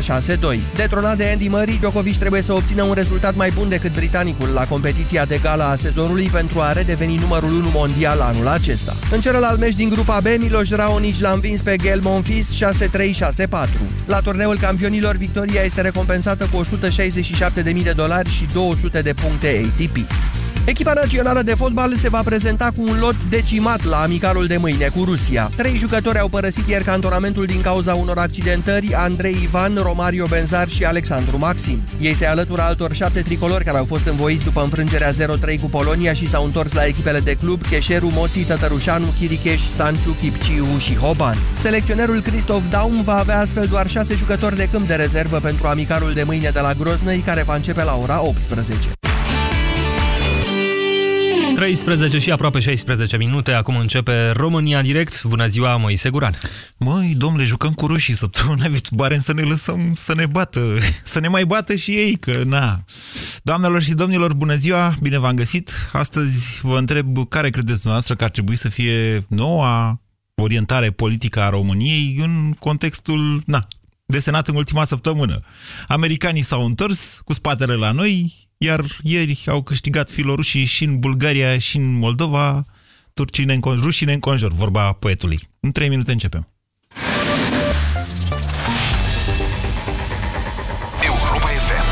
062. Detronat de Andy Murray, Djokovic trebuie să obțină un rezultat mai bun decât britanicul la competiția de gala a sezonului pentru a redeveni numărul 1 mondial anul acesta. În celălalt meci din grupa B, Miloš Raonic l-a învins pe Gael Monfils 6-3-6-4. La turneul campionilor, victoria este recompensată cu 167.000 de dolari și 200 de puncte ATP. Echipa națională de fotbal se va prezenta cu un lot decimat la amicalul de mâine cu Rusia. Trei jucători au părăsit ieri cantonamentul din cauza unor accidentări, Andrei Ivan, Romario Benzar și Alexandru Maxim. Ei se alătură altor șapte tricolori care au fost învoiți după înfrângerea 0-3 cu Polonia și s-au întors la echipele de club Cheșeru, Moții, Tătărușanu, Chiricheș, Stanciu, Chipciu și Hoban. Selecționerul Christoph Daum va avea astfel doar șase jucători de câmp de rezervă pentru amicalul de mâine de la Groznăi, care va începe la ora 18. 13 și aproape 16 minute, acum începe România Direct. Bună ziua, Moise Guran. Măi, domnule, jucăm cu rușii săptămâna viitoare să ne lăsăm să ne bată, să ne mai bată și ei, că na. Doamnelor și domnilor, bună ziua, bine v-am găsit. Astăzi vă întreb care credeți dumneavoastră că ar trebui să fie noua orientare politică a României în contextul, na, desenat în ultima săptămână. Americanii s-au întors cu spatele la noi, iar ieri au câștigat filorușii și în Bulgaria și în Moldova, turcii ne înconjur, rușii ne înconjur, vorba poetului. În trei minute începem. Europa FM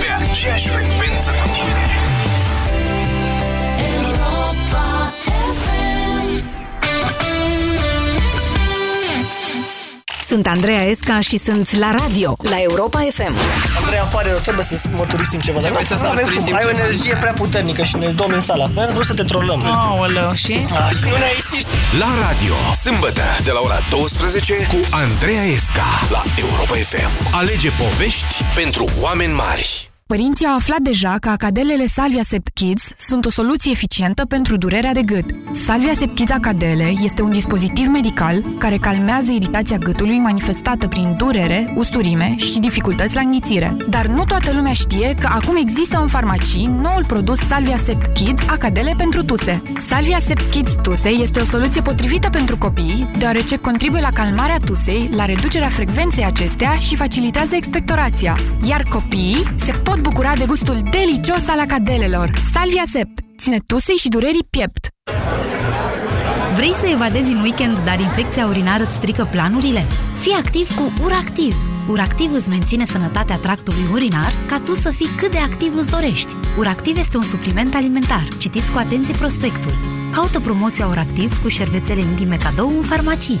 Pe aceeași frecvență cu tine Sunt Andreea Esca și sunt la radio, la Europa FM. Andreea, îmi pare rău, trebuie să mărturisim ceva. Dar Trebuie să nu avem cum. mărturisim Ai o ceva. energie prea puternică și ne domni în sala. Noi am vrut să te trolăm. Aoleu, și? Ah, și nu ne-ai ieșit. La radio, sâmbătă, de la ora 12 Cu Andreea Esca La Europa FM Alege povești pentru oameni mari Părinții au aflat deja că acadelele Salvia Sept Kids sunt o soluție eficientă pentru durerea de gât. Salvia Sept Kids Acadele este un dispozitiv medical care calmează iritația gâtului manifestată prin durere, usturime și dificultăți la înghițire. Dar nu toată lumea știe că acum există în farmacii noul produs Salvia Sept Kids Acadele pentru tuse. Salvia Sept Kids Tuse este o soluție potrivită pentru copii, deoarece contribuie la calmarea tusei, la reducerea frecvenței acestea și facilitează expectorația. Iar copiii se pot bucura de gustul delicios al acadelelor. Salvia Sept ține tusei și durerii piept. Vrei să evadezi în weekend, dar infecția urinară îți strică planurile? Fii activ cu URACTIV! URACTIV îți menține sănătatea tractului urinar ca tu să fii cât de activ îți dorești. URACTIV este un supliment alimentar. Citiți cu atenție prospectul. Caută promoția URACTIV cu șervețele intime cadou în farmacii.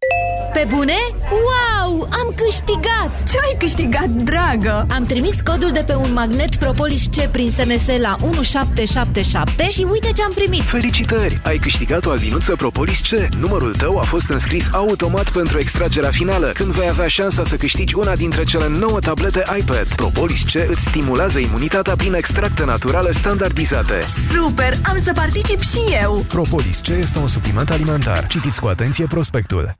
Pe bune? Wow! Am câștigat! Ce ai câștigat, dragă? Am trimis codul de pe un magnet Propolis C prin SMS la 1777 și uite ce am primit! Felicitări! Ai câștigat o albinuță Propolis C. Numărul tău a fost înscris automat pentru extragerea finală, când vei avea șansa să câștigi una dintre cele 9 tablete iPad. Propolis C îți stimulează imunitatea prin extracte naturale standardizate. Super! Am să particip și eu! Propolis C este un supliment alimentar. Citiți cu atenție prospectul.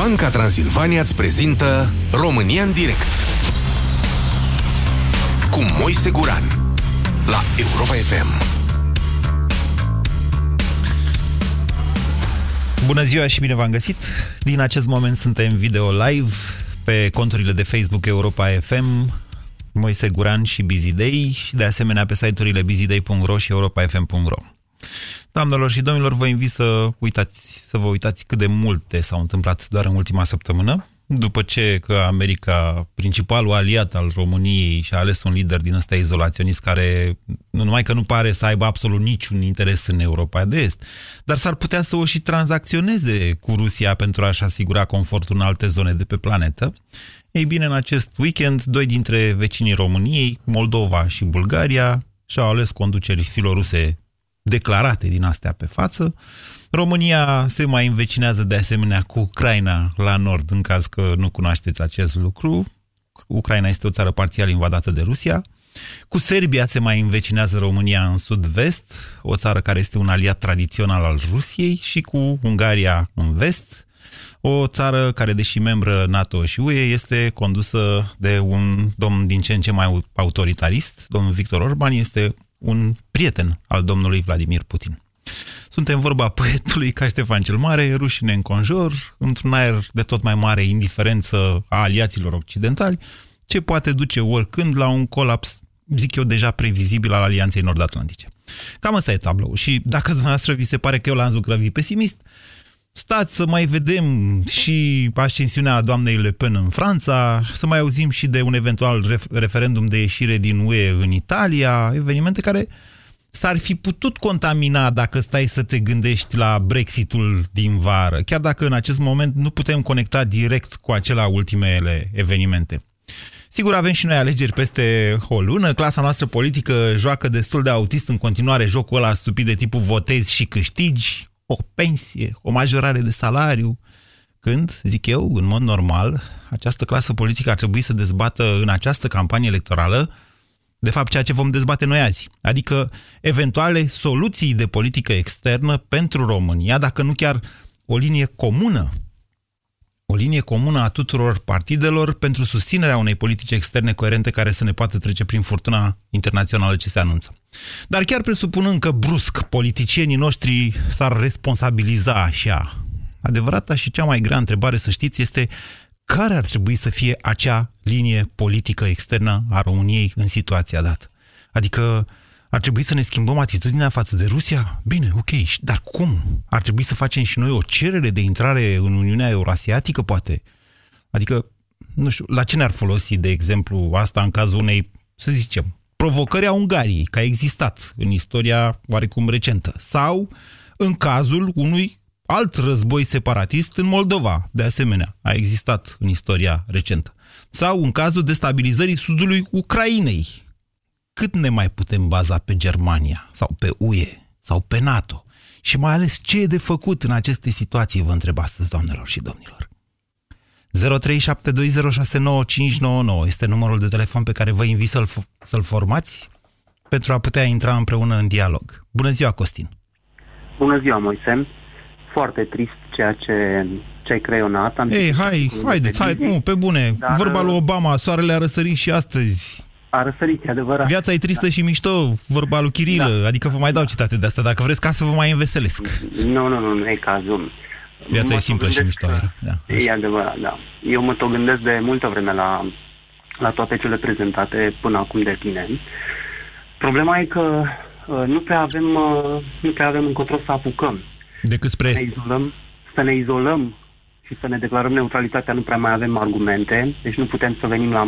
Banca Transilvania îți prezintă România în direct Cu Moise Guran La Europa FM Bună ziua și bine v-am găsit! Din acest moment suntem video live pe conturile de Facebook Europa FM, Moise Guran și Busy Day și de asemenea pe site-urile busyday.ro și europafm.ro. Doamnelor și domnilor, vă invit să, uitați, să vă uitați cât de multe s-au întâmplat doar în ultima săptămână. după ce că America, principalul aliat al României, și-a ales un lider din ăsta izolaționist care nu numai că nu pare să aibă absolut niciun interes în Europa de Est, dar s-ar putea să o și tranzacționeze cu Rusia pentru a-și asigura confortul în alte zone de pe planetă. Ei bine, în acest weekend, doi dintre vecinii României, Moldova și Bulgaria, și-au ales conduceri filoruse declarate din astea pe față. România se mai învecinează de asemenea cu Ucraina la nord, în caz că nu cunoașteți acest lucru. Ucraina este o țară parțial invadată de Rusia. Cu Serbia se mai învecinează România în sud-vest, o țară care este un aliat tradițional al Rusiei, și cu Ungaria în vest, o țară care, deși membră NATO și UE, este condusă de un domn din ce în ce mai autoritarist. Domnul Victor Orban este un prieten al domnului Vladimir Putin. Suntem vorba poetului ca Ștefan cel Mare, rușine în conjur, într-un aer de tot mai mare indiferență a aliaților occidentali, ce poate duce oricând la un colaps, zic eu, deja previzibil al Alianței Nord-Atlantice. Cam asta e tablou. Și dacă dumneavoastră vi se pare că eu l-am zugrăvit pesimist, stați să mai vedem și ascensiunea doamnei Le Pen în Franța, să mai auzim și de un eventual referendum de ieșire din UE în Italia, evenimente care s-ar fi putut contamina dacă stai să te gândești la Brexitul din vară, chiar dacă în acest moment nu putem conecta direct cu acela ultimele evenimente. Sigur, avem și noi alegeri peste o lună. Clasa noastră politică joacă destul de autist în continuare jocul ăla stupid de tipul votezi și câștigi, o pensie, o majorare de salariu. Când, zic eu, în mod normal, această clasă politică ar trebui să dezbată în această campanie electorală de fapt, ceea ce vom dezbate noi azi. Adică, eventuale soluții de politică externă pentru România, dacă nu chiar o linie comună, o linie comună a tuturor partidelor pentru susținerea unei politici externe coerente care să ne poată trece prin furtuna internațională ce se anunță. Dar chiar presupunând că brusc politicienii noștri s-ar responsabiliza așa, adevărata și cea mai grea întrebare, să știți, este care ar trebui să fie acea linie politică externă a României în situația dată. Adică ar trebui să ne schimbăm atitudinea față de Rusia? Bine, ok, dar cum? Ar trebui să facem și noi o cerere de intrare în Uniunea Eurasiatică, poate? Adică, nu știu, la ce ne-ar folosi, de exemplu, asta în cazul unei, să zicem, provocări a Ungariei, că a existat în istoria oarecum recentă, sau în cazul unui alt război separatist în Moldova, de asemenea, a existat în istoria recentă. Sau în cazul destabilizării sudului Ucrainei. Cât ne mai putem baza pe Germania sau pe UE sau pe NATO? Și mai ales ce e de făcut în aceste situații, vă întreb astăzi, doamnelor și domnilor. 0372069599 este numărul de telefon pe care vă invit să-l, să formați pentru a putea intra împreună în dialog. Bună ziua, Costin! Bună ziua, Moise! foarte trist ceea ce, ce ai creionat. Am Ei, hai, haideți, hai, nu, pe bune. Dar, Vorba lui Obama, soarele a răsărit și astăzi. A răsărit, e adevărat. Viața e tristă da. și mișto, vorba lui Chirilă. Da. Adică vă mai dau citate de asta, dacă vreți, ca să vă mai înveselesc. Nu, nu, nu, nu e cazul. Viața mă e simplă și mișto. Da, e adevărat, da. Eu mă tot gândesc de multă vreme la, la toate cele prezentate până acum de tine. Problema e că uh, nu prea avem, uh, nu prea avem încotro să apucăm. Decât spre să ne izolăm, să ne izolăm și să ne declarăm neutralitatea, nu prea mai avem argumente, deci nu putem să venim la,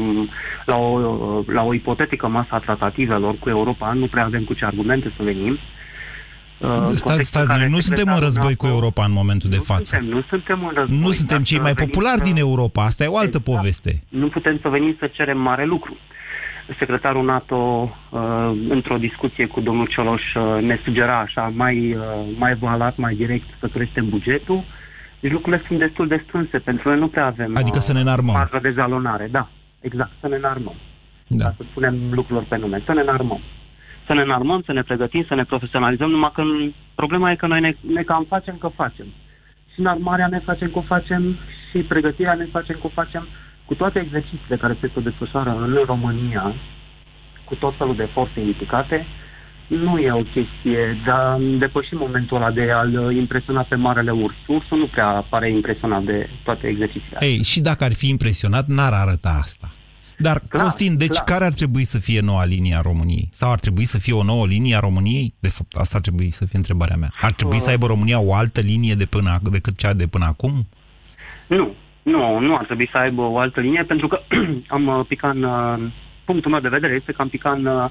la, o, la o ipotetică masă a tratativelor cu Europa, nu prea avem cu ce argumente să venim. Uh, stați, stați, noi nu suntem în război cu Europa în momentul de față. Suntem, nu suntem în război. Nu suntem cei mai populari din Europa, asta e o altă exact. poveste. Nu putem să venim să cerem mare lucru secretarul NATO, uh, într-o discuție cu domnul Cioloș, uh, ne sugera așa, mai, uh, mai valat, mai direct, să creștem bugetul. Deci lucrurile sunt destul de strânse, pentru că nu prea avem adică să ne înarmăm. marjă de jalonare. Da, exact, să ne înarmăm. Da. Ca să spunem lucrurilor pe nume, să ne înarmăm. Să ne înarmăm, să ne pregătim, să ne profesionalizăm, numai că problema e că noi ne, ne cam facem că facem. Și înarmarea ne facem că facem, și pregătirea ne facem că facem, cu toate exercițiile care se desfășoară în România, cu tot felul de forțe implicate, nu e o chestie, dar depășim momentul ăla de a-l impresiona pe Marele Urs. Ursul nu prea pare impresionat de toate exercițiile Ei, și dacă ar fi impresionat, n-ar arăta asta. Dar, clar, Costin, deci clar. care ar trebui să fie noua linie a României? Sau ar trebui să fie o nouă linie a României? De fapt, asta ar trebui să fie întrebarea mea. Ar trebui uh, să aibă România o altă linie de până, decât cea de până acum? Nu, Nu, nu ar trebui să aibă o altă linie, pentru că am uh, picat în... Uh, punctul meu de vedere este că am picat în, uh,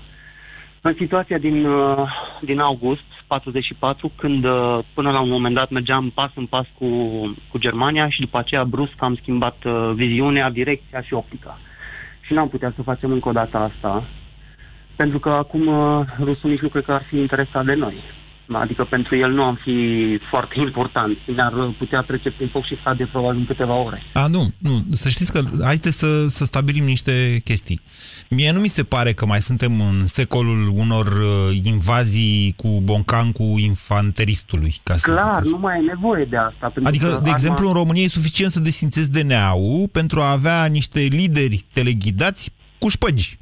în situația din, uh, din august 44, când uh, până la un moment dat mergeam pas în pas cu, cu Germania și după aceea brusc am schimbat uh, viziunea, direcția și optica. Și n-am putea să facem încă o dată asta, pentru că acum uh, rusul nici nu cred că ar fi interesat de noi. Adică pentru el nu am fi foarte important. Ne-ar putea trece prin foc și de probabil în câteva ore. A, nu, nu. Să știți că haideți să, să stabilim niște chestii. Mie nu mi se pare că mai suntem în secolul unor uh, invazii cu boncan cu infanteristului. Ca să Clar, nu mai e nevoie de asta. Adică, de arma... exemplu, în România e suficient să desințezi DNA-ul pentru a avea niște lideri teleghidați cu șpăgi.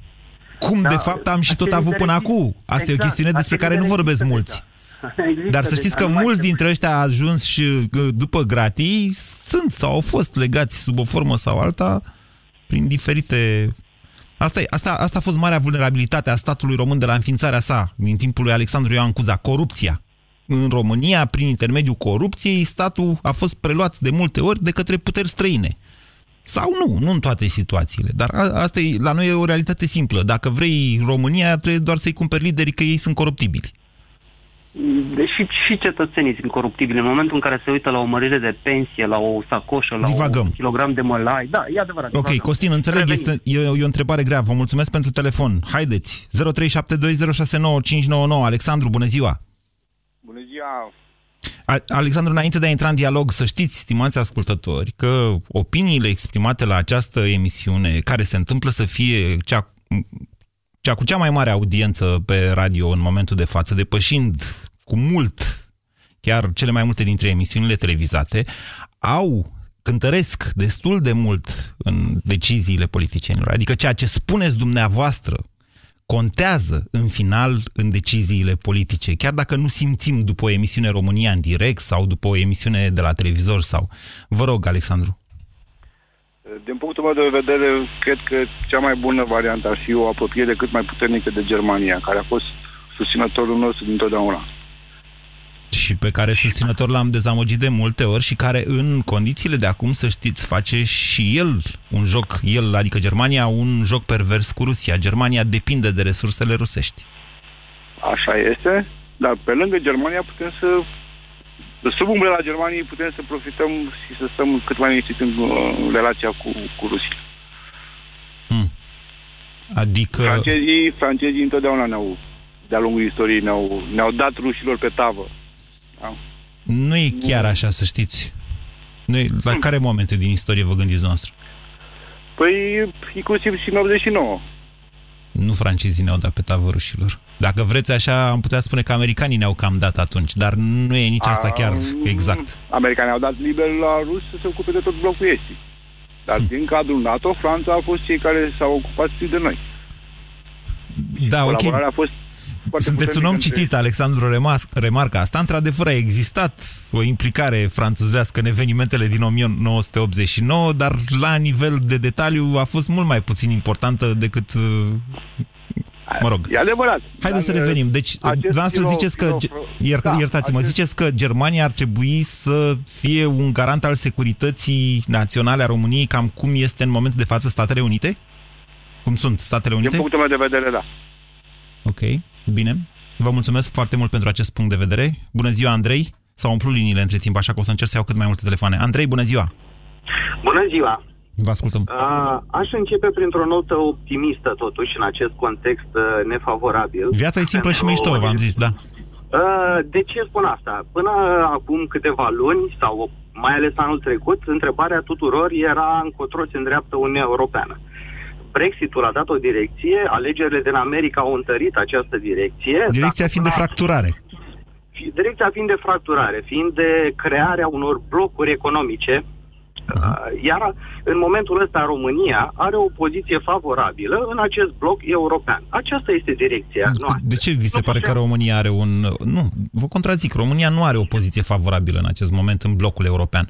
Cum, da, de fapt, am și tot avut până acum. Asta exact, e o chestiune despre care nu vorbesc mulți. Există Dar să știți că mulți dintre ăștia ajuns și uh, după gratii sunt sau au fost legați sub o formă sau alta prin diferite... Asta, e, asta, asta a fost marea vulnerabilitate a statului român de la înființarea sa din timpul lui Alexandru Ioan Cuza, corupția. În România, prin intermediul corupției, statul a fost preluat de multe ori de către puteri străine. Sau nu, nu în toate situațiile. Dar a, asta e, la noi e o realitate simplă. Dacă vrei România, trebuie doar să-i cumperi liderii că ei sunt coruptibili. Deși și cetățenii sunt coruptibili în momentul în care se uită la o mărire de pensie, la o sacoșă, la divagăm. un kilogram de mălai. Da, e adevărat. Ok, divagăm. Costin, înțeleg, este, e, e o întrebare grea. Vă mulțumesc pentru telefon. Haideți, 0372069599. Alexandru, bună ziua! Bună ziua! Alexandru, înainte de a intra în dialog, să știți, stimați ascultători, că opiniile exprimate la această emisiune, care se întâmplă să fie cea cea cu cea mai mare audiență pe radio în momentul de față, depășind cu mult chiar cele mai multe dintre emisiunile televizate, au cântăresc destul de mult în deciziile politicienilor. Adică ceea ce spuneți dumneavoastră contează în final în deciziile politice, chiar dacă nu simțim după o emisiune România în direct sau după o emisiune de la televizor sau... Vă rog, Alexandru. Din punctul meu de vedere, cred că cea mai bună variantă ar fi o apropiere cât mai puternică de Germania, care a fost susținătorul nostru dintotdeauna. Și pe care susținător l-am dezamăgit de multe ori și care în condițiile de acum, să știți, face și el un joc, el, adică Germania, un joc pervers cu Rusia. Germania depinde de resursele rusești. Așa este, dar pe lângă Germania putem să sub umbrela Germaniei putem să profităm și să stăm cât mai liniștit în, în relația cu, cu Rusia. Hmm. Adică... Francezii, francezii întotdeauna ne-au, de-a lungul istoriei, ne-au, ne-au dat rușilor pe tavă. Da? Nu e chiar așa, să știți. Nu e, la hmm. care momente din istorie vă gândiți noastră? Păi, inclusiv și în 89. Nu francezii ne-au dat pe tavă rușilor. Dacă vreți așa, am putea spune că americanii ne-au cam dat atunci, dar nu e nici asta chiar exact. Americanii au dat liber la rus să se ocupe de tot blocul estic. Dar din cadrul NATO, Franța a fost cei care s-au ocupat de noi. Da, ok. a fost sunteți un om între... citit, Alexandru remarca asta. Într-adevăr a existat o implicare franțuzească în evenimentele din 1989, dar la nivel de detaliu a fost mult mai puțin importantă decât Mă rog. E adevărat. Haideți să revenim. Deci, dumneavoastră ziceți că, ier, da, iertați-mă, acest... ziceți că Germania ar trebui să fie un garant al securității naționale a României, cam cum este în momentul de față Statele Unite? Cum sunt Statele Unite? Din punctul meu de vedere, da. Ok, bine. Vă mulțumesc foarte mult pentru acest punct de vedere. Bună ziua, Andrei. S-au umplut liniile între timp, așa că o să încerc să iau cât mai multe telefoane. Andrei, bună ziua! Bună ziua! Vă ascultăm. A, aș începe printr-o notă optimistă, totuși, în acest context uh, nefavorabil. Viața e simplă pentru... și mișto, v-am zis, da. De ce spun asta? Până acum câteva luni, sau mai ales anul trecut, întrebarea tuturor era încotro se îndreaptă Uniunea Europeană. Brexitul a dat o direcție, alegerile din America au întărit această direcție. Direcția fiind de fracturare. Direcția fiind de fracturare, fiind de crearea unor blocuri economice Uh-huh. Iar în momentul ăsta România are o poziție favorabilă în acest bloc european. Aceasta este direcția noastră. De ce vi se nu pare putem... că România are un... Nu, vă contrazic, România nu are o poziție favorabilă în acest moment în blocul european.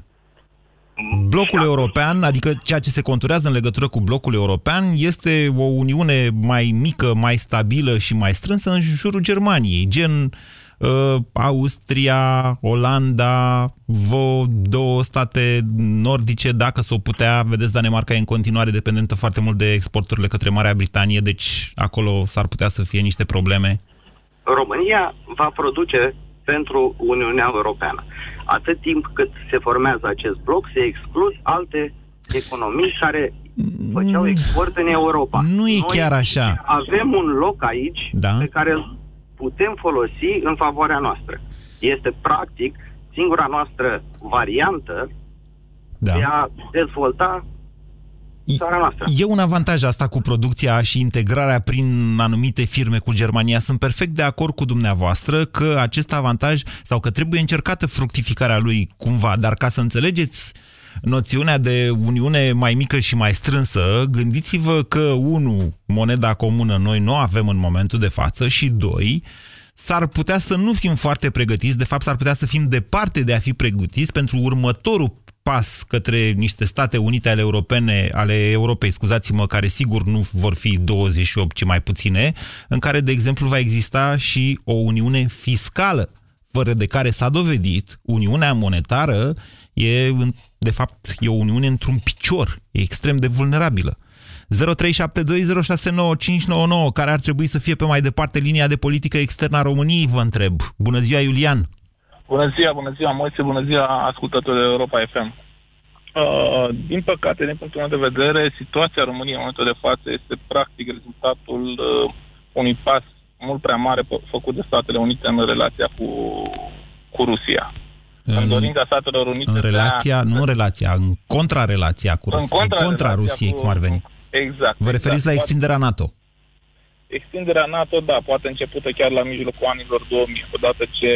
Blocul european, adică ceea ce se conturează în legătură cu blocul european, este o uniune mai mică, mai stabilă și mai strânsă în jurul Germaniei, gen uh, Austria, Olanda, vă două state nordice, dacă s-o putea, vedeți, Danemarca e în continuare dependentă foarte mult de exporturile către Marea Britanie, deci acolo s-ar putea să fie niște probleme. România va produce pentru Uniunea Europeană. Atât timp cât se formează acest bloc, se exclud alte economii care făceau export în Europa. Nu e Noi chiar așa. Avem un loc aici Da. pe care îl putem folosi în favoarea noastră. Este practic singura noastră variantă Da. de a dezvolta țara noastră. E un avantaj asta cu producția și integrarea prin anumite firme cu Germania. Sunt perfect de acord cu dumneavoastră că acest avantaj sau că trebuie încercată fructificarea lui cumva, dar ca să înțelegeți noțiunea de uniune mai mică și mai strânsă, gândiți-vă că, unu, moneda comună noi nu o avem în momentul de față și, doi, s-ar putea să nu fim foarte pregătiți, de fapt s-ar putea să fim departe de a fi pregătiți pentru următorul pas către niște state unite ale europene, ale Europei, scuzați-mă, care sigur nu vor fi 28, ci mai puține, în care, de exemplu, va exista și o uniune fiscală, fără de care s-a dovedit, uniunea monetară e, în- de fapt, e o uniune într-un picior, e extrem de vulnerabilă. 0372069599, care ar trebui să fie pe mai departe linia de politică externă a României, vă întreb. Bună ziua, Iulian! Bună ziua, bună ziua, Moise, bună ziua, ascultătorii Europa FM. Uh, din păcate, din punctul meu de vedere, situația României în momentul de față este practic rezultatul uh, unui pas mult prea mare fă- făcut de Statele Unite în relația cu, cu Rusia. În, dorința Statelor Unite În de a- relația, nu în relația, în contrarelația cu În Rusia, în contra contrarelația Rusiei, cu- cum ar veni. Exact. Vă referiți exact. la extinderea NATO. Extinderea NATO, da, poate începută chiar la mijlocul anilor 2000, odată ce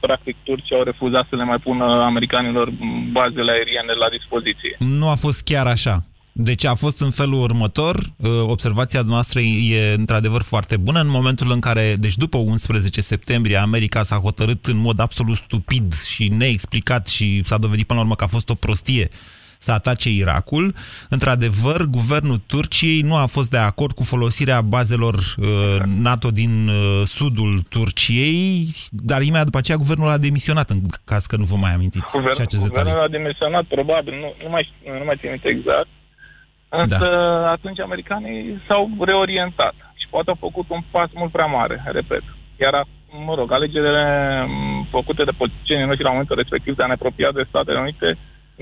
practic Turcia au refuzat să le mai pună americanilor bazele aeriene la dispoziție. Nu a fost chiar așa. Deci a fost în felul următor, uh, observația noastră e într-adevăr foarte bună în momentul în care, deci după 11 septembrie, America s-a hotărât în mod absolut stupid și neexplicat și s-a dovedit până la urmă că a fost o prostie să atace Irakul. Într-adevăr, guvernul Turciei nu a fost de acord cu folosirea bazelor uh, NATO din uh, sudul Turciei, dar imediat după aceea guvernul a demisionat, în caz că nu vă mai amintiți. și Guvern, acest detaliu. guvernul a dimisionat, probabil, nu, nu, mai, știu- nu mai țin minte exact, însă da. atunci americanii s-au reorientat și poate au făcut un pas mult prea mare, repet. Iar, acum, mă rog, alegerile m, făcute de politicienii noștri la momentul respectiv de a ne apropia de Statele Unite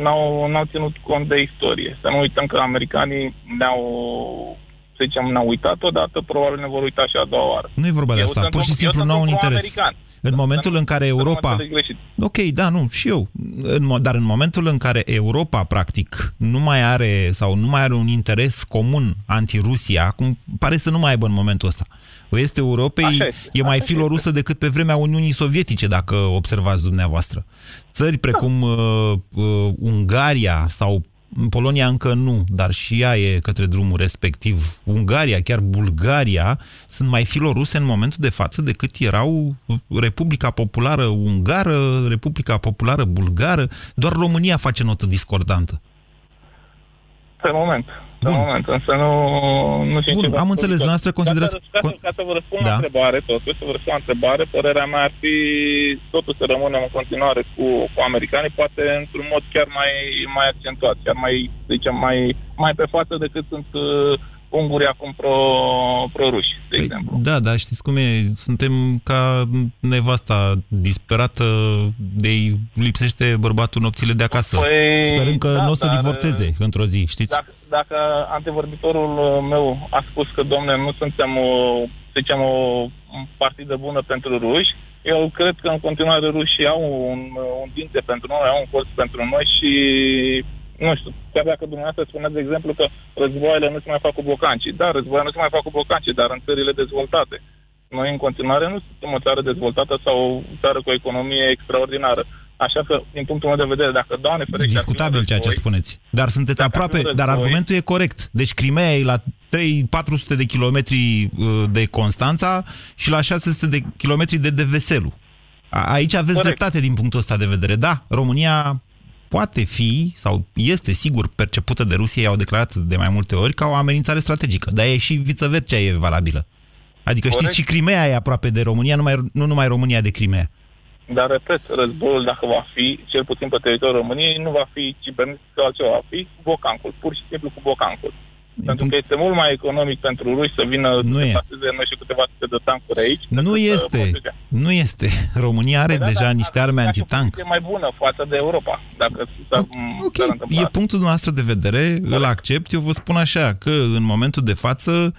n-au, n-au ținut cont de istorie. Să nu uităm că americanii ne-au, să zicem, ne-au uitat odată, probabil ne vor uita și a doua oară. Nu e vorba de Eu asta, sunt pur și un- eu simplu sunt nu au un un interes. pro-american. În momentul în care Să nu mă Europa... înțelegi greșit. Ok, da, nu, și eu. În, mo- dar în momentul în care Europa, practic, nu mai are sau nu mai are un interes comun anti-Rusia, cum pare să nu mai aibă în momentul ăsta. O este Europei Așa este, e mai așa filorusă decât pe vremea Uniunii Sovietice, dacă observați dumneavoastră. Țări precum uh, uh, Ungaria sau Polonia încă nu, dar și ea e către drumul respectiv. Ungaria, chiar Bulgaria, sunt mai filoruse în momentul de față decât erau Republica Populară Ungară, Republica Populară Bulgară. Doar România face notă discordantă. Pe moment. Pe moment, însă nu, nu știu Bun, ce vă am spun, înțeles. că- Dumneavoastră considerați- Ca să, ca, să, ca să vă răspund Da. la întrebare, totuși, să vă răspund la întrebare, părerea mea ar fi totuși să rămânem în continuare cu, cu americanii, poate într-un mod chiar mai, mai accentuat, chiar mai, să zicem, mai, mai pe față decât sunt uh, ungurii acum pro, pro-ruși, de exemplu. Da, dar știți cum e? Suntem ca nevasta disperată de lipsește bărbatul nopțile de acasă. Păi, Sperând că da, nu o să dar- divorțeze într-o zi, știți? Dacă, dacă antevorbitorul uh, meu a spus că, domne, nu suntem, o, să zicem, o partidă bună pentru ruși, eu cred că în continuare rușii au un, un dinte pentru noi, au un colț pentru noi și, nu știu, chiar dacă dumneavoastră spuneți, de exemplu, că războaiele nu se mai fac cu bocancii. Da, războaiele nu se mai fac cu bocancii, dar în țările dezvoltate. Noi, în continuare, nu suntem o țară dezvoltată sau o țară cu o economie extraordinară. Așa că, din punctul meu de vedere, dacă, Doamne ferește... Discutabil ceea ce spuneți. Dar sunteți aproape, fi un dar război- argumentul e corect. Deci Crimea e la 3-400 de kilometri uh, de Constanța și la 600 de kilometri de Deveselu. A- Aici aveți Corect. dreptate din punctul ăsta de vedere. Da, România poate fi sau este sigur percepută de Rusia, i-au declarat de mai multe ori, ca o amenințare strategică. Dar e și viceversa e valabilă. Adică Corect. știți, și Crimea e aproape de România, numai, nu numai România de Crimea. Dar, repet, războiul, dacă va fi, cel puțin pe teritoriul României, nu va fi cibernetic sau altceva, va fi cu bocancul, pur și simplu cu bocancul. Pentru că este mult mai economic pentru ruși să vină Nu să e. paseze noi și câteva sute de tancuri aici. Nu decât să este. protejeze. Nu este. România are Da, deja da, niște arme ar fi antitank. E mai bună față de Europa, dacă s-ar, Ok, s-ar întâmpla. e punctul noastră de vedere, îl accept. Eu vă spun așa, că în momentul de față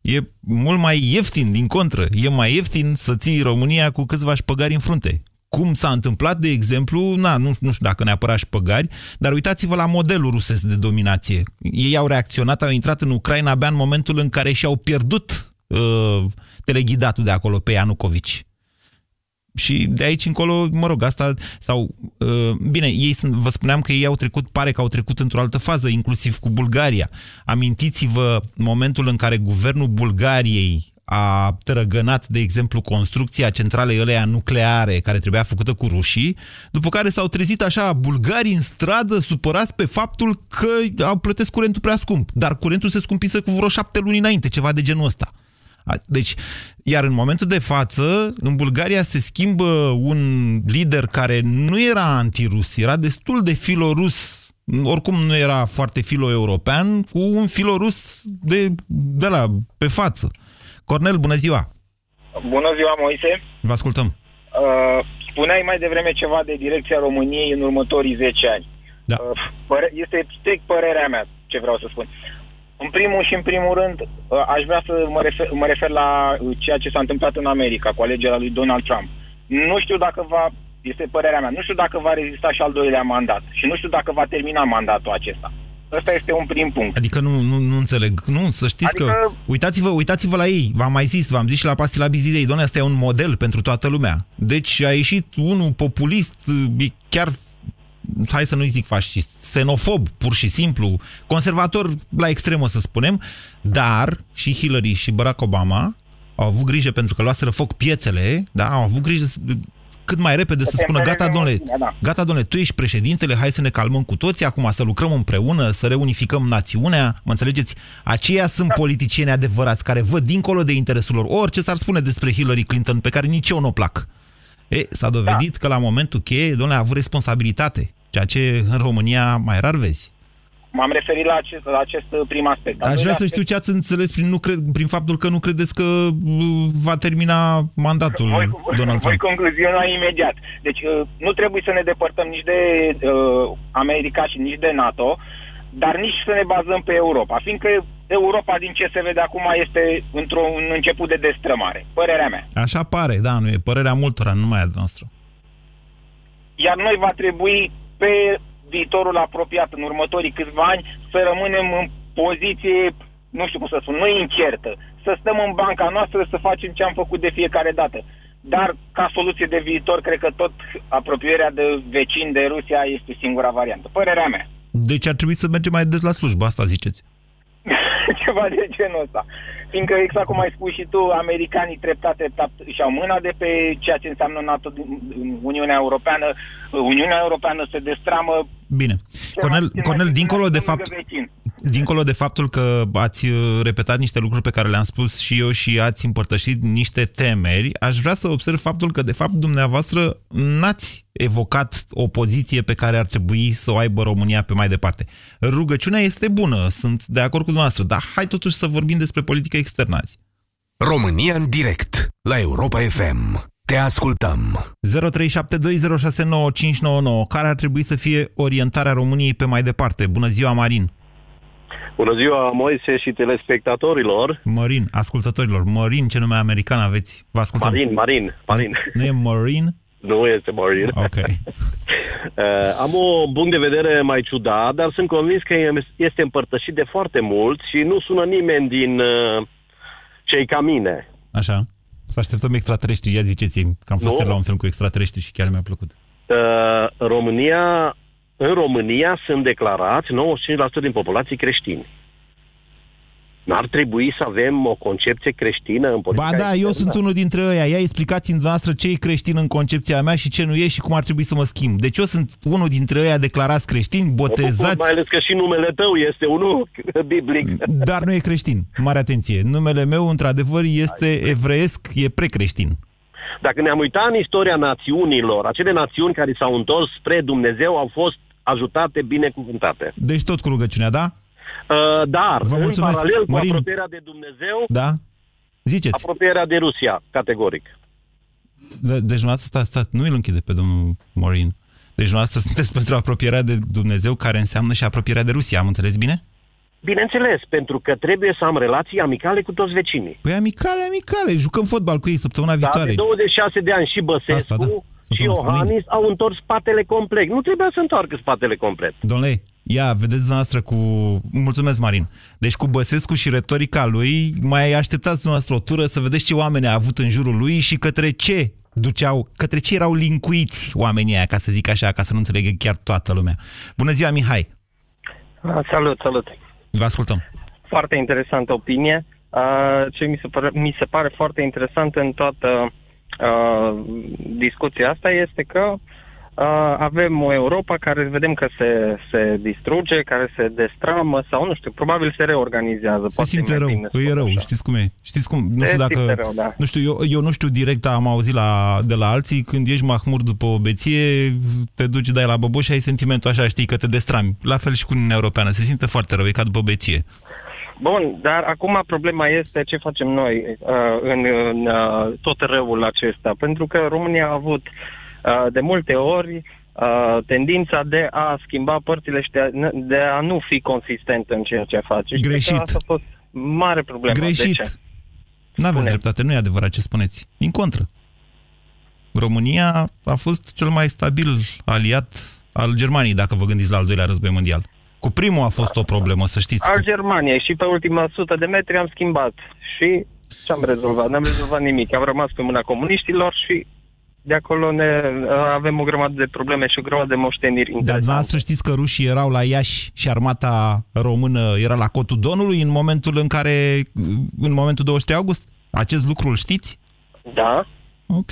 e mult mai ieftin, din contră. E mai ieftin să ții România cu câțiva șpăgari în frunte. Cum s-a întâmplat, de exemplu, na, nu, nu știu dacă neapărat șpăgari, dar uitați-vă la modelul rusesc de dominație. Ei au reacționat, au intrat în Ucraina abia în momentul în care și-au pierdut uh, teleghidatul de acolo pe Ianucovici. Și de aici încolo, mă rog, asta, sau, uh, bine, ei sunt, vă spuneam că ei au trecut, pare că au trecut într-o altă fază, inclusiv cu Bulgaria. Amintiți-vă momentul în care guvernul Bulgariei a trăgănat, de exemplu, construcția centralei ăleia nucleare care trebuia făcută cu rușii, după care s-au trezit așa bulgarii în stradă supărați pe faptul că au plătesc curentul prea scump. Dar curentul se scumpise cu vreo șapte luni înainte, ceva de genul ăsta. A- Deci, iar în momentul de față, în Bulgaria se schimbă un lider care nu era antirus, era destul de filorus, oricum nu era foarte filo-european, cu un filorus de, de la, pe față. Cornel, bună ziua! Bună ziua, Moise. Vă ascultăm. Uh, spuneai mai devreme ceva de direcția României în următorii 10 ani. Da. Uh, păre- este strict părerea mea ce vreau să spun. În primul și în primul rând, uh, aș vrea să mă refer, mă refer la uh, ceea ce s-a întâmplat în America cu alegerea lui Donald Trump. Nu știu dacă va, este părerea mea, nu știu dacă va rezista și al doilea mandat și nu știu dacă va termina mandatul acesta. Ăsta este un prim punct. Adică nu, nu, nu înțeleg. Nu, să știți Adică- că... Uitați-vă, uitați-vă la ei. V-am mai zis, v-am zis și la pastila Bizidei. Doamne, asta e un model pentru toată lumea. Deci a ieșit unul populist, e chiar hai să nu-i zic fascist, xenofob, pur și simplu, conservator la extremă, să spunem, dar și Hillary și Barack Obama au avut grijă pentru că luaseră foc piețele, da, au avut grijă să- cât mai repede să spună, gata, domnule, Da. gata, domnule, tu ești președintele, hai să ne calmăm cu toții, acum să lucrăm împreună, să reunificăm națiunea, mă înțelegeți? Aceia sunt politicieni adevărați care văd dincolo de interesul lor orice s-ar spune despre Hillary Clinton, pe care nici eu nu o plac. E, s-a dovedit că la momentul cheie, domnule, a avut responsabilitate, ceea ce în România mai rar vezi. M-am referit la acest, la acest uh, prim aspect. Al Aș vrea doilea să știu ce ați înțeles prin, nu cred, prin faptul că nu credeți că uh, va termina mandatul Donald Voi Trump. concluziona imediat. Deci uh, nu trebuie să ne depărtăm nici de uh, America și nici de NATO, dar nici să ne bazăm pe Europa, fiindcă Europa, din ce se vede acum, este într-un început de destrămare. Părerea mea. Așa pare, da, nu e părerea multora, nu numai a noastră. Iar noi va trebui pe viitorul apropiat, în următorii câțiva ani, să rămânem în poziție, nu știu cum să spun, nu incertă. Să stăm în banca noastră, să facem ce am făcut de fiecare dată. Dar, ca soluție de viitor, cred că tot apropierea de vecini de Rusia este singura variantă. Părerea mea. Deci ar trebui să mergem mai des la slujbă, asta ziceți. Ceva de genul ăsta. Fiindcă, exact cum ai spus și tu, americanii treptat, treptat își au mâna de pe ceea ce înseamnă NATO, din- Uniunea Europeană. Uniunea Europeană se destramă Bine. Cornel, Cornel dincolo de fapt, vecin. Dincolo de faptul că ați uh, repetat niște lucruri pe care le-am spus și eu și ați împărtășit niște temeri, aș vrea să observ faptul că, de fapt, dumneavoastră n-ați evocat o poziție pe care ar trebui să o aibă România pe mai departe. Rugăciunea este bună, sunt de acord cu dumneavoastră, dar hai totuși să vorbim despre politică externă azi. România în direct la Europa FM. Te ascultăm. 0372069599. Care ar trebui să fie orientarea României pe mai departe? Bună ziua, Marin! Bună ziua, Moise și telespectatorilor. Marin, ascultătorilor. Marin, ce nume american aveți? Vă ascultăm. Marin, Marin, Marin. Nu e Marin? Nu este Marin. Ok. Uh, am un punct de vedere mai ciudat, dar sunt convins că este împărtășit de foarte mulți și nu sună nimeni din uh, cei ca mine. Așa. Să așteptăm extraterestri. Ia ziceți-mi că am fost Nu. ieri la un film cu extraterestri și chiar mi-a plăcut. Uh, România, în România sunt declarați 95% din populații creștini. N-ar trebui să avem o concepție creștină în politica Ba da, eu externă? sunt unul dintre ăia. Ia explicați-mi noastră ce e creștin în concepția mea și ce nu e și cum ar trebui să mă schimb. Deci eu sunt unul dintre ăia declarați creștini, Mă bucur, botezați, Mai ales că și numele tău este unul biblic. dar nu e creștin. Mare atenție. Numele meu, într-adevăr, este evreiesc, e precreștin. Dacă ne-am uitat în istoria națiunilor, acele națiuni care s-au întors spre Dumnezeu au fost ajutate, binecuvântate. Deci tot cu rugăciunea, da? Uh, dar, Vă în mulțumesc. paralel cu Marin. apropierea de Dumnezeu, Da? Ziceți. apropierea de Rusia, categoric. De- Deci dumneavoastră, stați, stați, nu îl închide pe domnul Morin. Deci dumneavoastră sunteți pentru apropierea de Dumnezeu, care înseamnă și apropierea de Rusia. Am înțeles bine? Bineînțeles, pentru că trebuie să am relații amicale cu toți vecinii. Păi amicale, amicale, jucăm fotbal cu ei săptămâna Da, viitoare. de 26 de ani și Băsescu Asta, da. și Săptămâna asta, Iohannis au întors spatele complet. Nu trebuia să întoarcă spatele complet. Domnule, ia, vedeți dumneavoastră cu... Mulțumesc, Marin. Deci cu Băsescu și retorica lui, mai așteptați dumneavoastră o tură să vedeți ce oameni a avut în jurul lui și către ce duceau, către ce erau linkuiți oamenii aia, ca să zic așa, ca să nu înțelegă chiar toată lumea. Bună ziua, Mihai! Salut, salut. Vă ascultăm. Foarte interesantă opinie. Uh, Ce mi se, pare, mi se pare foarte interesant în toată uh, discuția asta este că uh, avem o Europa care vedem că se, se distruge, care se destramă sau nu știu, probabil se reorganizează. Se simte rău, e rău, știți cum e. Știți cum, nu Se știu dacă, simte rău, da. nu știu, eu, eu nu știu direct, am auzit la, de la alții, când ești mahmur după o beție, te duci, dai la băboș și ai sentimentul așa, știi, că te destrami. La fel și cu Uniunea Europeană, se simte foarte rău, e ca după beție. Bun, dar acum problema este ce facem noi uh, în, în uh, tot răul acesta. Pentru că România a avut uh, de multe ori uh, tendința de a schimba părțile și de a, de a nu fi consistent în ceea ce face. Și cred că Greșit. Asta a fost mare problemă. De Greșit. ce? Nu aveți dreptate, nu e adevărat ce spuneți. Din contră. România a fost cel mai stabil aliat al Germaniei, dacă vă gândiți la al doilea război mondial. Cu primul a fost o problemă, să știți. Al Germaniei și pe ultima sută de metri am schimbat. Și ce am rezolvat? N-am rezolvat nimic. Am rămas pe mâna comuniștilor și de acolo ne, uh, avem o grămadă de probleme și o grămadă de moșteniri Dar interesante. dumneavoastră știți că rușii erau la Iași și armata română era la cotul Donului în momentul în care, în momentul 23 august? Acest lucru îl știți? Da. Ok.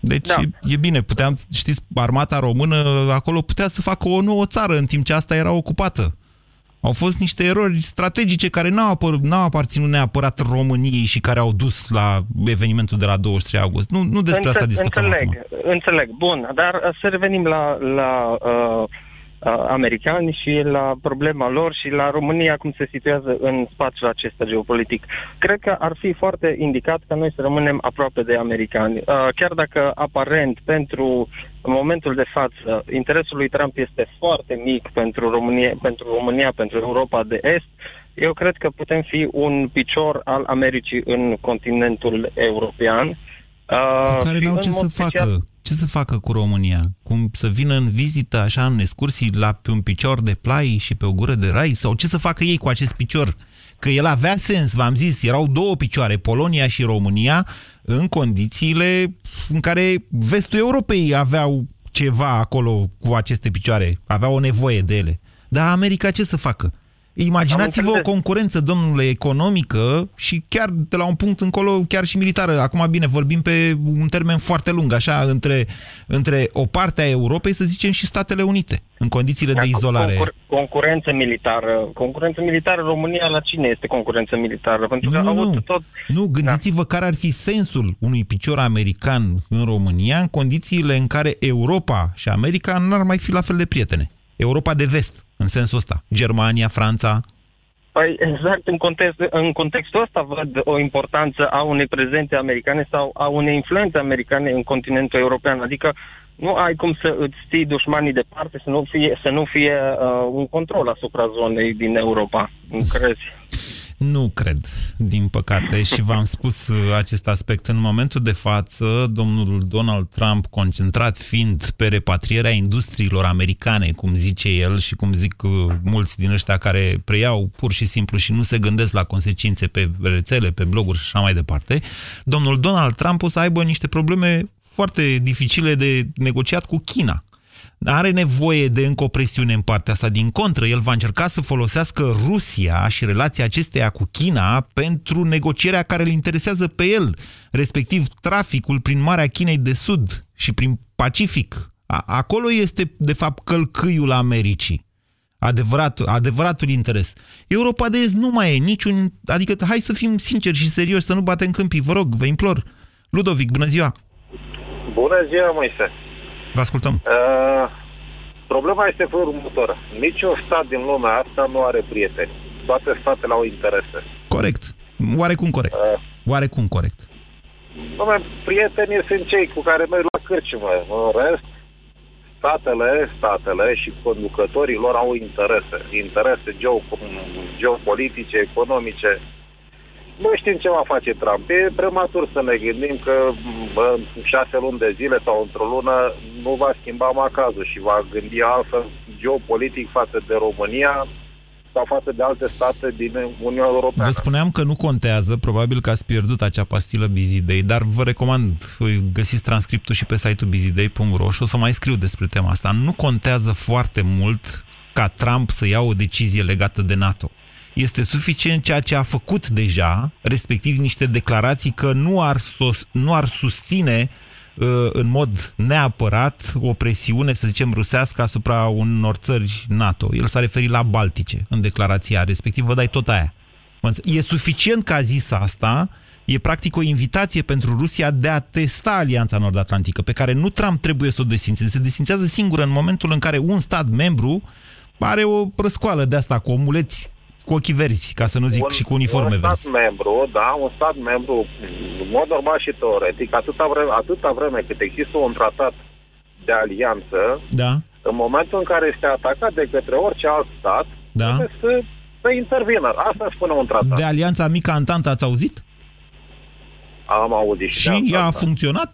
Deci da. e, e bine, puteam, știți, armata română acolo putea să facă o nouă țară în timp ce asta era ocupată. Au fost niște erori strategice care n-au, apăr, n-au aparținut neapărat României și care au dus la evenimentul de la 23 august. Nu, nu despre asta Înțe- discutăm Înțeleg, acum. înțeleg. Bun, dar uh, să revenim la, la uh, uh, americani și la problema lor și la România cum se situează în spațiul acesta geopolitic. Cred că ar fi foarte indicat ca noi să rămânem aproape de americani. Uh, chiar dacă aparent pentru în momentul de față interesul lui Trump este foarte mic pentru România, pentru România, pentru Europa de Est, eu cred că putem fi un picior al Americii în continentul european. Uh, Cu care și n-au în ce mod să special- facă. Ce să facă cu România? Cum să vină în vizită așa în excursii la pe un picior de plai și pe o gură de rai? Sau ce să facă ei cu acest picior? Că el avea sens, v-am zis, erau două picioare, Polonia și România, în condițiile în care vestul Europei aveau ceva acolo cu aceste picioare, aveau o nevoie de ele. Dar America ce să facă? Imaginați-vă o concurență, domnule, economică și chiar de la un punct încolo, chiar și militară. Acum, bine, vorbim pe un termen foarte lung, așa, între, între o parte a Europei, să zicem, și Statele Unite, în condițiile de izolare. Concur- concurență militară. Concurență militară, România la cine este concurență militară? Pentru că Nu, au nu, avut nu. tot... Nu, gândiți-vă care ar fi sensul unui picior american în România în condițiile în care Europa și America n-ar mai fi la fel de prietene. Europa de vest, în sensul ăsta. Germania, Franța, Păi exact în, context, în contextul ăsta văd o importanță a unei prezențe americane sau a unei influențe americane în continentul european. Adică nu ai cum să îți ții dușmanii departe, să nu fie, să nu fie uh, un control asupra zonei din Europa. Nu crezi? Nu cred, din păcate, și v-am spus uh, acest aspect. În momentul de față, domnul Donald Trump, concentrat fiind pe repatrierea industriilor americane, cum zice el și cum zic uh, mulți din ăștia care preiau pur și simplu și nu se gândesc la consecințe pe rețele, pe bloguri și așa mai departe, domnul Donald Trump o să aibă niște probleme foarte dificile de negociat cu China. Are nevoie de încă o presiune în partea asta. Din contră, el va încerca să folosească Rusia și relația acesteia cu China pentru negocierea care îl interesează pe el, respectiv traficul prin Marea Chinei de Sud și prin Pacific. A acolo este, de fapt, călcâiul Americii. Adevăratul, adevăratul interes. Europa de Est nu mai e niciun... Adică hai să fim sinceri și serioși, să nu batem câmpii, vă rog, vă implor. Ludovic, bună ziua! Bună ziua, Moise! Vă ascultăm. Uh, problema este felul următor. Niciun stat din lumea asta nu are prieteni. Toate statele au interese. Corect. Oarecum corect. Uh, Oarecum corect. Dom'le, prietenii sunt cei cu care merg la cârciumă. În rest, statele, statele și conducătorii lor au interese. Interese geopolitice, economice. Nu știm ce va face Trump. E prematur să ne gândim că în șase luni de zile sau într-o lună nu va schimba macazul și va gândi altfel geopolitic față de România sau față de alte state din Uniunea Europeană. Vă spuneam că nu contează, probabil că ați pierdut acea pastilă Bizidei, dar vă recomand, găsiți transcriptul și pe site-ul bizidei.ro și o să mai scriu despre tema asta. Nu contează foarte mult ca Trump să ia o decizie legată de NATO este suficient ceea ce a făcut deja, respectiv niște declarații că nu ar, sos, nu ar susține uh, în mod neapărat o presiune, să zicem, rusească asupra unor țări NATO. El s-a referit la Baltice în declarația respectiv, vă dai tot aia. E suficient că a zis asta, e practic o invitație pentru Rusia de a testa Alianța Nord-Atlantică, pe care nu Trump trebuie să o desfințeze. Se desfințează singură în momentul în care un stat membru are o răscoală de asta cu omuleți cu ochii verzi, ca să nu zic un, și cu uniforme un verzi. stat membru, da, un stat membru, în mod normal și teoretic, atâta vreme, atâta vreme cât există un tratat de alianță, da. în momentul în care este atacat de către orice alt stat, da. trebuie să, să intervină. Asta spune un tratat. De alianța mică Antanta ați auzit? Am auzit. Și ea a funcționat?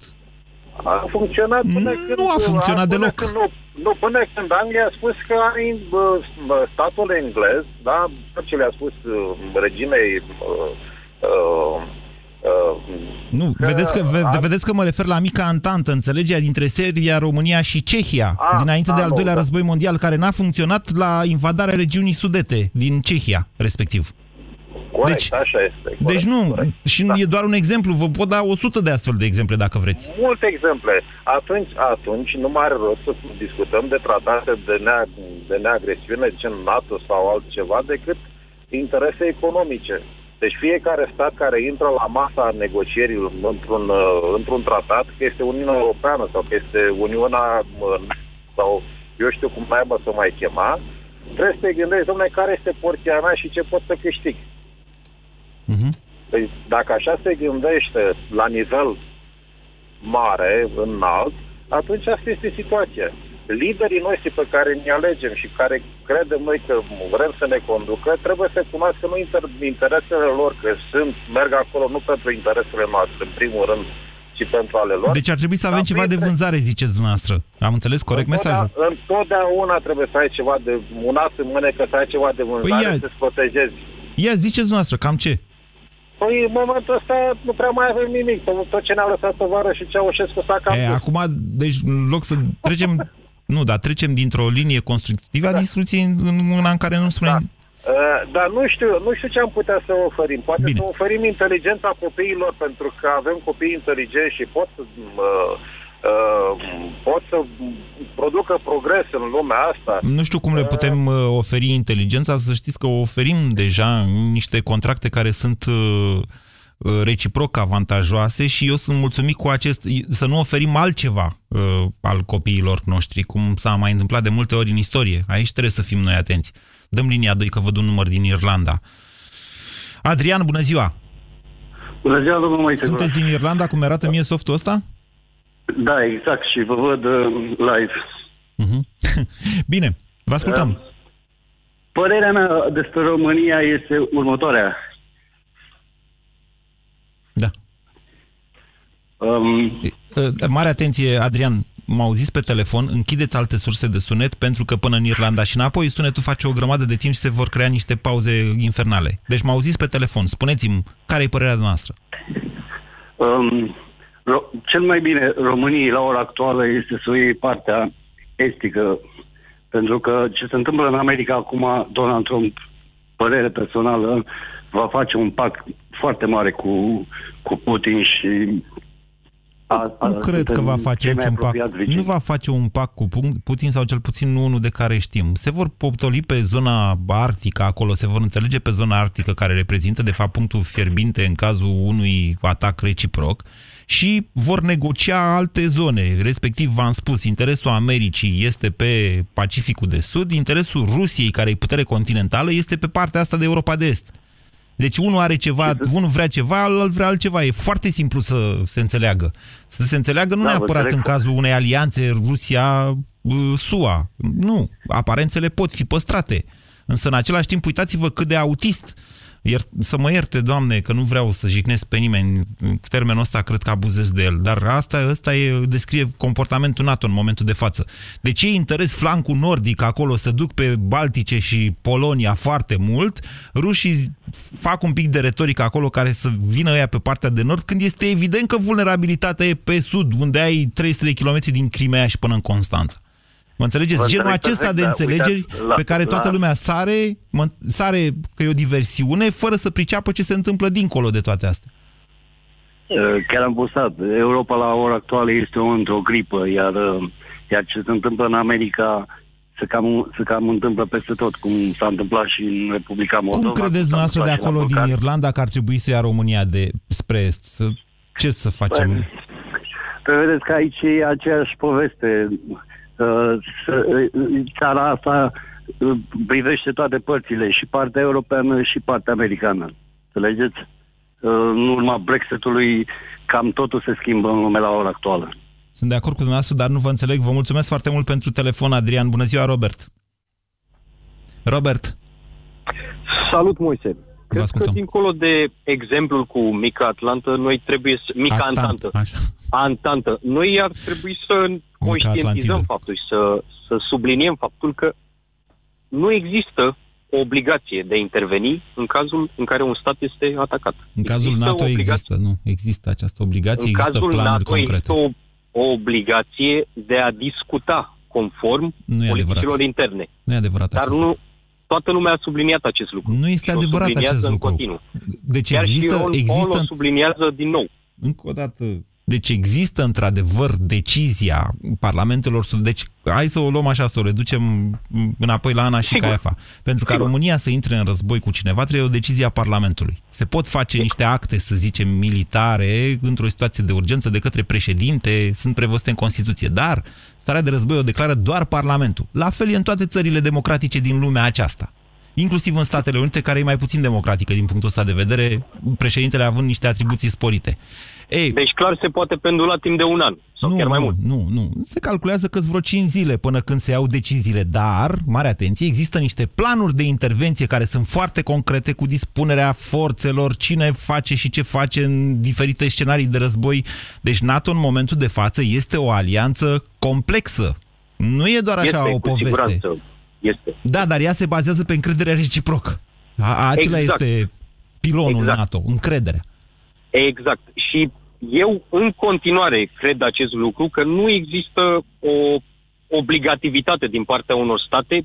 A funcționat până nu când... Nu a funcționat până deloc. Când nu, nu, până când Anglia a spus că are bă, statul englez, da, tot ce le-a spus uh, reginei uh, uh, uh, nu, că vedeți că, ve, a... vedeți că mă refer la mica antantă, înțelegerea dintre Serbia, România și Cehia, a, dinainte a, de al doilea da. război mondial, care n-a funcționat la invadarea regiunii sudete din Cehia, respectiv. Corect, deci, așa este. Corect, deci nu, corect. și da. e doar un exemplu, vă pot da 100 de astfel de exemple dacă vreți. Multe exemple. Atunci, atunci nu mai are rost să discutăm de tratate de, nea, de neagresiune, gen NATO sau altceva, decât interese economice. Deci fiecare stat care intră la masa negocierilor într-un, într-un tratat, că este Uniunea Europeană sau că este Uniunea sau eu știu cum mai să mai chema, trebuie să te gândești, domnule, care este porția mea și ce pot să câștig. Uh-huh. Păi, dacă așa se gândește la nivel mare, înalt, atunci asta este situația. Liderii noștri pe care ne alegem și care credem noi că vrem să ne conducă, trebuie să cunoască nu inter- interesele lor, că sunt, merg acolo nu pentru interesele noastre, în primul rând, ci pentru ale lor. Deci ar trebui să avem ceva de vânzare, ziceți dumneavoastră. Am înțeles corect mesajul? Întotdeauna trebuie să ai ceva de un as în mâne, că să ai ceva de vânzare, păi ia, să-ți protejezi. Ia, ziceți dumneavoastră, cam ce? Păi, în momentul ăsta nu prea mai avem nimic. Tot ce ne-a lăsat tovară și Ceaușescu s-a cam... E, acum, deci, în loc să trecem... nu, dar trecem dintr-o linie constructivă da. a discuției în una în care nu spune... Da. Uh, dar nu știu, nu știu ce am putea să oferim. Poate Bine. să oferim inteligența copiilor, pentru că avem copii inteligenți și pot să... Uh, Uh, pot să producă progres în lumea asta. Nu știu cum le putem uh, oferi inteligența, să știți că oferim deja niște contracte care sunt uh, reciproc avantajoase și eu sunt mulțumit cu acest, să nu oferim altceva uh, al copiilor noștri, cum s-a mai întâmplat de multe ori în istorie. Aici trebuie să fim noi atenți. Dăm linia 2 că văd un număr din Irlanda. Adrian, bună ziua! Bună ziua, domnul Moise. Sunteți din Irlanda, cum arată mie softul ăsta? Da, exact, și vă văd uh, live. Uh-huh. Bine, vă ascultăm. Uh, părerea mea despre România este următoarea. Da. Um, uh, Mare atenție, Adrian, m-au zis pe telefon, închideți alte surse de sunet pentru că până în Irlanda și înapoi sunetul face o grămadă de timp și se vor crea niște pauze infernale. Deci m-au zis pe telefon, spuneți-mi, care e părerea noastră? Um, cel mai bine României la ora actuală este să iei partea estică. Pentru că ce se întâmplă în America acum, Donald Trump, părere personală, va face un pact foarte mare cu, cu Putin și a, a, nu cred că va face niciun pact. Nu va face un pact cu Putin sau cel puțin nu unul de care știm. Se vor poptoli pe zona arctică acolo, se vor înțelege pe zona arctică care reprezintă de fapt punctul fierbinte în cazul unui atac reciproc și vor negocia alte zone. Respectiv, v-am spus, interesul Americii este pe Pacificul de Sud, interesul Rusiei, care e putere continentală, este pe partea asta de Europa de Est. Deci unul are ceva, unul vrea ceva, altul vrea altceva. E foarte simplu să se înțeleagă. Să se înțeleagă nu da, neapărat în cazul unei alianțe Rusia-SUA. Nu. Aparențele pot fi păstrate. Însă, în același timp, uitați-vă cât de autist iar, să mă ierte, Doamne, că nu vreau să jignesc pe nimeni, cu termenul ăsta cred că abuzez de el, dar asta, asta e, descrie comportamentul NATO în momentul de față. De ce interes flancul nordic acolo să duc pe Baltice și Polonia foarte mult, rușii fac un pic de retorică acolo care să vină ea pe partea de nord, când este evident că vulnerabilitatea e pe sud, unde ai 300 de kilometri din Crimea și până în Constanța. Mă înțelegeți? Vă Genul acesta perfect, de da, înțelegeri uitați, la, pe care toată la... lumea sare, mă, sare că e o diversiune, fără să priceapă ce se întâmplă dincolo de toate astea. Chiar am postat. Europa la ora actuală este într-o gripă, iar, iar ce se întâmplă în America se cam, se cam întâmplă peste tot, cum s-a întâmplat și în Republica Moldova. Cum credeți dumneavoastră de acolo, din Irlanda, că ar trebui să ia România de spre est? Să, ce să facem? Păi, păi vedeți că aici e aceeași poveste țara asta uh, privește toate părțile, și partea europeană și partea americană. Înțelegeți? Uh, în urma Brexitului, cam totul se schimbă în lumea la ora actuală. Sunt de acord cu dumneavoastră, dar nu vă înțeleg. Vă mulțumesc foarte mult pentru telefon, Adrian. Bună ziua, Robert. Robert. Salut, Moise. Cred că dincolo de exemplul cu Mica Atlantă, noi trebuie să... Mica Atant, Antantă. Așa. Antantă. Noi ar trebui să conștientizăm faptul și să, să subliniem faptul că nu există o obligație de a interveni în cazul în care un stat este atacat. În cazul există NATO există, nu? Există această obligație, în există cazul planuri NATO concrete. există o, o obligație de a discuta conform nu politicilor adevărat. interne. Nu e adevărat Dar nu, toată lumea a subliniat acest lucru. Nu este adevărat acest lucru. Continuu. Deci Chiar există, și există... o subliniază din nou. Încă o dată, deci există într-adevăr decizia parlamentelor, deci hai să o luăm așa, să o reducem înapoi la Ana și Sigur. Caiafa. Pentru ca Sigur. România să intre în război cu cineva, trebuie o decizie a Parlamentului. Se pot face Sigur. niște acte, să zicem, militare într-o situație de urgență de către președinte, sunt prevăzute în Constituție, dar starea de război o declară doar Parlamentul. La fel e în toate țările democratice din lumea aceasta inclusiv în Statele Unite, care e mai puțin democratică din punctul ăsta de vedere, președintele având niște atribuții sporite. Ei, deci clar se poate pendula timp de un an sau nu, chiar mai mult. Nu, nu. Se calculează că vreo 5 zile până când se iau deciziile, dar, mare atenție, există niște planuri de intervenție care sunt foarte concrete cu dispunerea forțelor, cine face și ce face în diferite scenarii de război. Deci NATO în momentul de față este o alianță complexă. Nu e doar așa este, o poveste. Este. Da, dar ea se bazează pe încrederea reciprocă. A, acela exact. este pilonul exact. NATO, încrederea. Exact. Și eu în continuare cred acest lucru, că nu există o obligativitate din partea unor state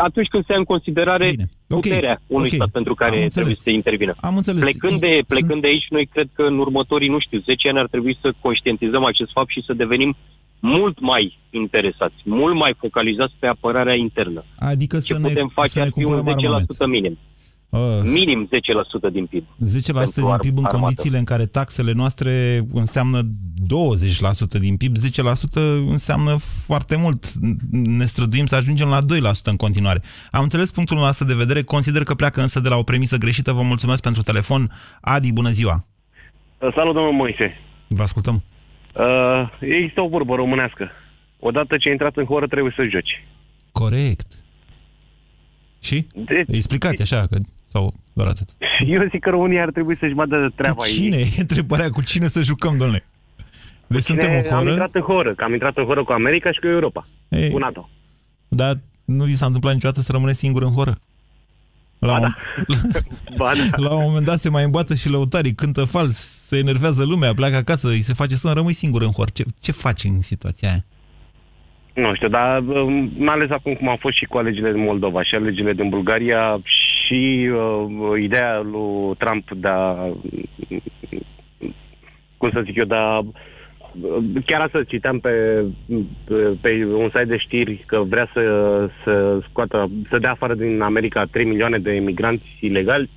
atunci când se ia în considerare Bine. puterea okay. unui okay. stat pentru care trebuie să intervină. Am înțeles. Plecând de, plecând Sunt... de aici, noi cred că în următorii, nu știu, 10 ani ar trebui să conștientizăm acest fapt și să devenim mult mai interesați, mult mai focalizați pe apărarea internă. Adică Ce să putem ne, face să ne un 10% minim. Uh, Minim 10% din PIB. 10% din PIB în armată. condițiile în care taxele noastre înseamnă 20% din PIB, 10% înseamnă foarte mult. Ne străduim să ajungem la 2% în continuare. Am înțeles punctul nostru de vedere, consider că pleacă însă de la o premisă greșită. Vă mulțumesc pentru telefon. Adi, bună ziua! Salut, domnul Moise! Vă ascultăm! Uh, există o vorbă românească. Odată ce ai intrat în horă, trebuie să joci. Corect. Și? De... Explicați așa, că... sau doar atât? Eu zic că România ar trebui să-și vadă treaba cu cine? Ei. E întrebarea cu cine să jucăm, domnule? Deci cine suntem în horă? Am intrat în horă, că am intrat în horă cu America și cu Europa, Ei, cu NATO. Dar nu vi s-a întâmplat niciodată să rămâne singur în horă? La, ba, un... da. ba, da. la un moment dat se mai îmboată și lăutarii, cântă fals, se enervează lumea, pleacă acasă, îi se face să rămâi singur în hor. Ce, ce faci în situația aia? Nu știu, dar um, mai ales acum cum au fost și cu alegerile din Moldova și alegerile din Bulgaria și uh, ideea lui Trump de a, cum să zic eu, de a, chiar asta citeam pe, pe, pe un site de știri că vrea să, să scoată, să dea afară din America 3 milioane de imigranți ilegali.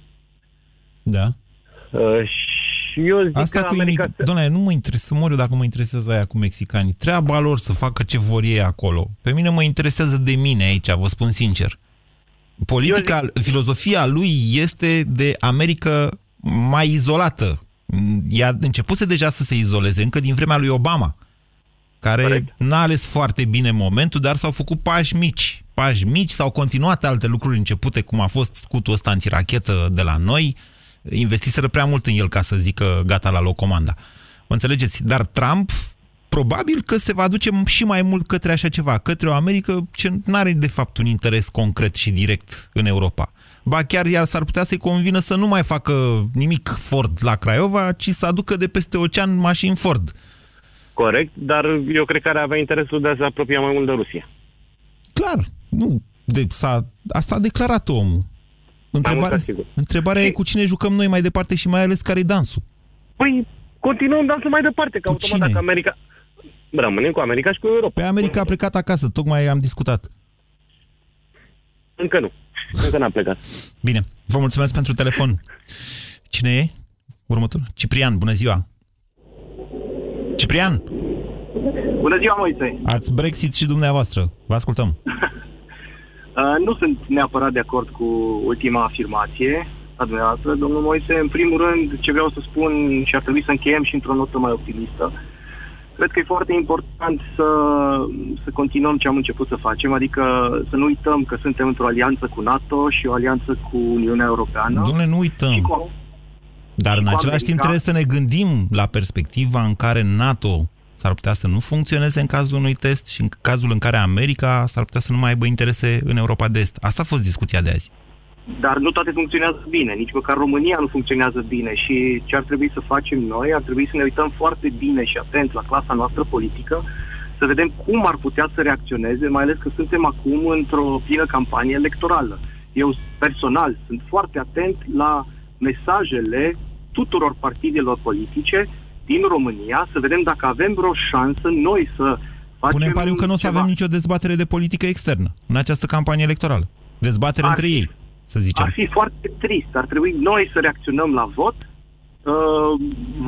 Da. Uh, și eu zic Asta că cu America... imig... Doamne, nu mă interesează, mă dacă mă interesează aia cu mexicanii. Treaba lor să facă ce vor ei acolo. Pe mine mă interesează de mine aici, vă spun sincer. Politica, zic... filozofia lui este de America mai izolată. Ea începuse deja să se izoleze încă din vremea lui Obama, care Correct. n-a ales foarte bine momentul, dar s-au făcut pași mici. Pași mici, s-au continuat alte lucruri începute, cum a fost scutul ăsta antirachetă de la noi, investiseră prea mult în el ca să zică gata la locomanda. Mă înțelegeți? Dar Trump probabil că se va duce și mai mult către așa ceva, către o Americă ce nu are de fapt un interes concret și direct în Europa. Ba chiar iar s-ar putea să-i convină să nu mai facă nimic Ford la Craiova, ci să aducă de peste ocean mașini Ford. Corect, dar eu cred că ar avea interesul de a se apropia mai mult de Rusia. Clar, nu. De, s-a, asta a declarat omul. Întrebare, întrebarea e cu cine jucăm noi mai departe și mai ales care-i dansul? Păi, continuăm dansul mai departe, că cu automat cine? dacă America... Rămânem cu America și cu Europa. Pe America a plecat acasă, tocmai am discutat. Încă nu. Încă n-a plecat. Bine, vă mulțumesc pentru telefon. Cine e? Următorul. Ciprian, bună ziua. Ciprian. Bună ziua, Moise. Ați Brexit și dumneavoastră. Vă ascultăm. Uh, nu sunt neapărat de acord cu ultima afirmație a dumneavoastră, domnul Moise. În primul rând, ce vreau să spun și ar trebui să încheiem și într-o notă mai optimistă. Cred că e foarte important să, să continuăm ce am început să facem, adică să nu uităm că suntem într-o alianță cu NATO și o alianță cu Uniunea Europeană. Domnule, nu uităm. Cu, Dar în același timp trebuie să ne gândim la perspectiva în care NATO s-ar putea să nu funcționeze în cazul unui test și în cazul în care America s-ar putea să nu mai aibă interese în Europa de Est. Asta a fost discuția de azi. Dar nu toate funcționează bine, nici măcar România nu funcționează bine și ce ar trebui să facem noi, ar trebui să ne uităm foarte bine și atent la clasa noastră politică, să vedem cum ar putea să reacționeze, mai ales că suntem acum într-o plină campanie electorală. Eu personal sunt foarte atent la mesajele tuturor partidelor politice din România, să vedem dacă avem vreo șansă noi să facem Punem pariu că nu o să avem nicio dezbatere de politică externă în această campanie electorală. Dezbatere ar, între ei, să zicem. Ar fi foarte trist. Ar trebui noi să reacționăm la vot, uh,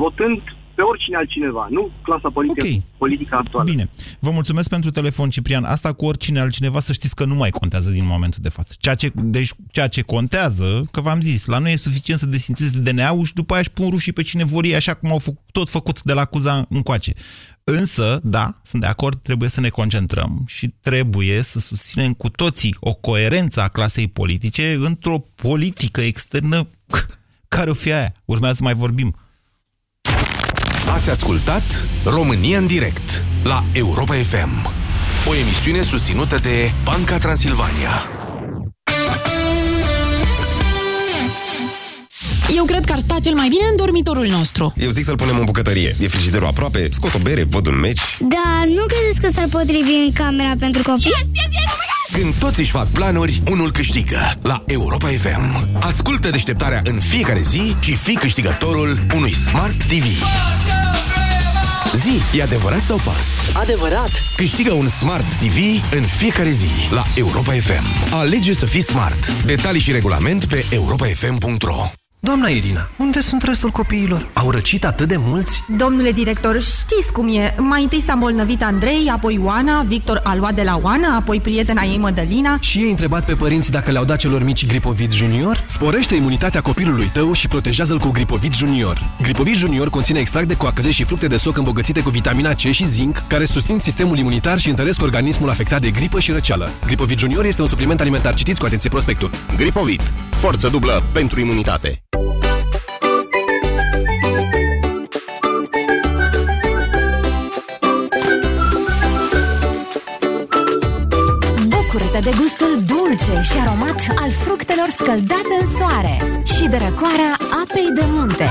votând pe oricine altcineva, nu clasa politică, okay. politică actuală. Bine. Vă mulțumesc pentru telefon, Ciprian. Asta cu oricine altcineva, să știți că nu mai contează din momentul de față. Ceea ce, deci, ceea ce contează, că v-am zis, la noi e suficient să desfințeze DNA-ul și după aia își pun rușii pe cine vor ei, așa cum au făcut, tot făcut de la Cuza încoace. Însă, da, sunt de acord, trebuie să ne concentrăm și trebuie să susținem cu toții o coerență a clasei politice într-o politică externă care o fi aia. Urmează să mai vorbim. Ați ascultat România în direct la Europa FM, o emisiune susținută de Banca Transilvania. Eu cred că ar sta cel mai bine în dormitorul nostru. Eu zic să-l punem în bucătărie. E frigiderul aproape, scot o bere, văd un meci. Da, nu credeți că s-ar potrivi în camera pentru copii? Yes, yes, yes, oh Când toți își fac planuri, unul câștigă la Europa FM. Ascultă deșteptarea în fiecare zi și fii câștigătorul unui Smart TV. Zi, e adevărat sau fals? Adevărat! Câștigă un Smart TV în fiecare zi la Europa FM. Alege să fii smart. Detalii și regulament pe europafm.ro Doamna Irina, unde sunt restul copiilor? Au răcit atât de mulți? Domnule director, știți cum e. Mai întâi s-a îmbolnăvit Andrei, apoi Oana, Victor a luat de la Oana, apoi prietena ei Mădălina. Și ei întrebat pe părinți dacă le-au dat celor mici Gripovit Junior? Sporește imunitatea copilului tău și protejează-l cu Gripovit Junior. Gripovit Junior conține extract de coacăze și fructe de soc îmbogățite cu vitamina C și zinc, care susțin sistemul imunitar și întăresc organismul afectat de gripă și răceală. Gripovit Junior este un supliment alimentar. Citiți cu atenție prospectul. Gripovit. Forță dublă pentru imunitate. De gustul dulce și aromat al fructelor scăldate în soare și de răcoarea apei de munte.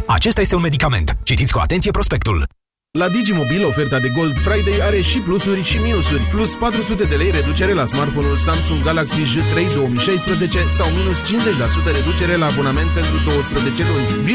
Acesta este un medicament. Citiți cu atenție prospectul. La Digimobil, oferta de Gold Friday are și plusuri și minusuri. Plus 400 de lei reducere la smartphone-ul Samsung Galaxy J3 2016 sau minus 50% reducere la abonament pentru 12 luni. Vino